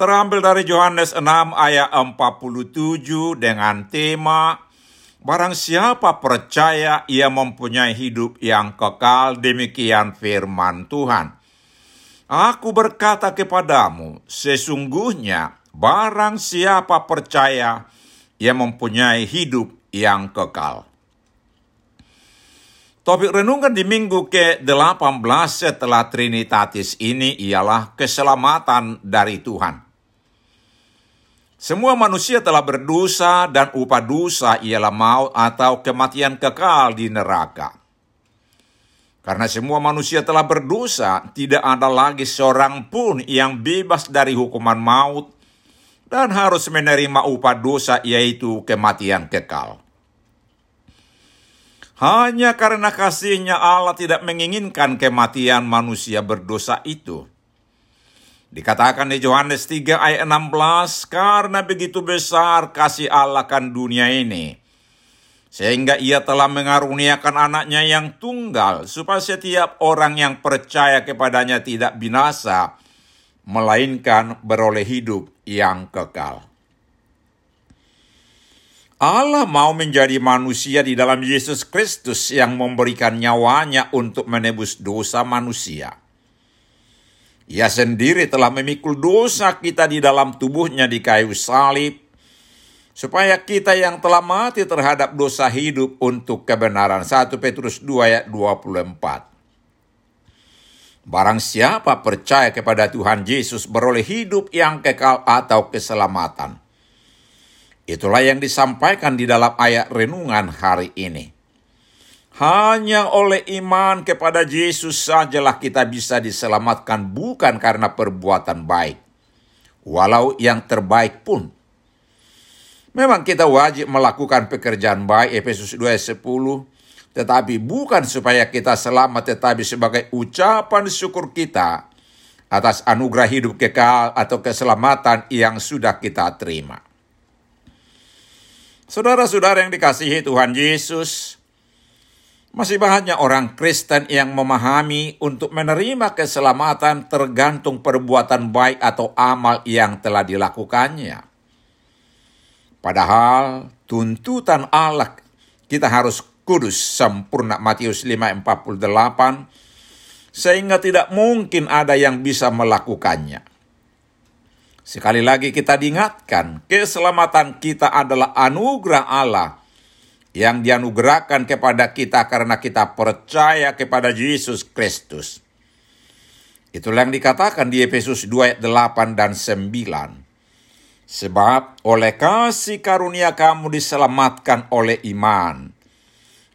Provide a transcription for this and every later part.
terambil dari Yohanes 6 ayat 47 dengan tema Barang siapa percaya ia mempunyai hidup yang kekal, demikian firman Tuhan. Aku berkata kepadamu, sesungguhnya barang siapa percaya ia mempunyai hidup yang kekal. Topik renungan di minggu ke-18 setelah Trinitatis ini ialah keselamatan dari Tuhan. Semua manusia telah berdosa dan upah dosa ialah maut atau kematian kekal di neraka. Karena semua manusia telah berdosa, tidak ada lagi seorang pun yang bebas dari hukuman maut, dan harus menerima upah dosa yaitu kematian kekal. Hanya karena kasihnya Allah tidak menginginkan kematian manusia berdosa itu. Dikatakan di Yohanes 3 ayat 16, karena begitu besar kasih Allah kan dunia ini, sehingga ia telah mengaruniakan anaknya yang tunggal, supaya setiap orang yang percaya kepadanya tidak binasa, melainkan beroleh hidup yang kekal. Allah mau menjadi manusia di dalam Yesus Kristus yang memberikan nyawanya untuk menebus dosa manusia. Ia sendiri telah memikul dosa kita di dalam tubuhnya di kayu salib, supaya kita yang telah mati terhadap dosa hidup untuk kebenaran. 1 Petrus 2 ayat 24. Barang siapa percaya kepada Tuhan Yesus beroleh hidup yang kekal atau keselamatan. Itulah yang disampaikan di dalam ayat renungan hari ini. Hanya oleh iman kepada Yesus sajalah kita bisa diselamatkan bukan karena perbuatan baik. Walau yang terbaik pun. Memang kita wajib melakukan pekerjaan baik Efesus 2 ayat 10. Tetapi bukan supaya kita selamat tetapi sebagai ucapan syukur kita atas anugerah hidup kekal atau keselamatan yang sudah kita terima. Saudara-saudara yang dikasihi Tuhan Yesus, masih banyak orang Kristen yang memahami untuk menerima keselamatan tergantung perbuatan baik atau amal yang telah dilakukannya. Padahal tuntutan Allah kita harus kudus sempurna Matius 5:48 sehingga tidak mungkin ada yang bisa melakukannya. Sekali lagi kita diingatkan, keselamatan kita adalah anugerah Allah yang dianugerahkan kepada kita karena kita percaya kepada Yesus Kristus. Itulah yang dikatakan di Efesus 2 ayat 8 dan 9. Sebab oleh kasih karunia kamu diselamatkan oleh iman.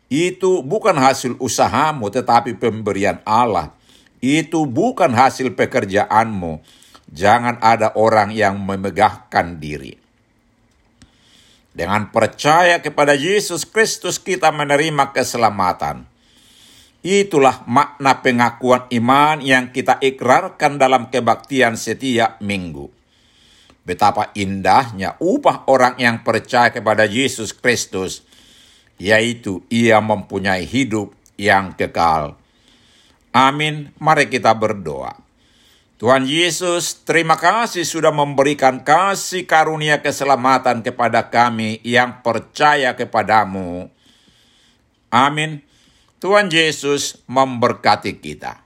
Itu bukan hasil usahamu tetapi pemberian Allah. Itu bukan hasil pekerjaanmu Jangan ada orang yang memegahkan diri. Dengan percaya kepada Yesus Kristus kita menerima keselamatan. Itulah makna pengakuan iman yang kita ikrarkan dalam kebaktian setiap minggu. Betapa indahnya upah orang yang percaya kepada Yesus Kristus, yaitu ia mempunyai hidup yang kekal. Amin. Mari kita berdoa. Tuhan Yesus, terima kasih sudah memberikan kasih karunia keselamatan kepada kami yang percaya kepadamu. Amin. Tuhan Yesus memberkati kita.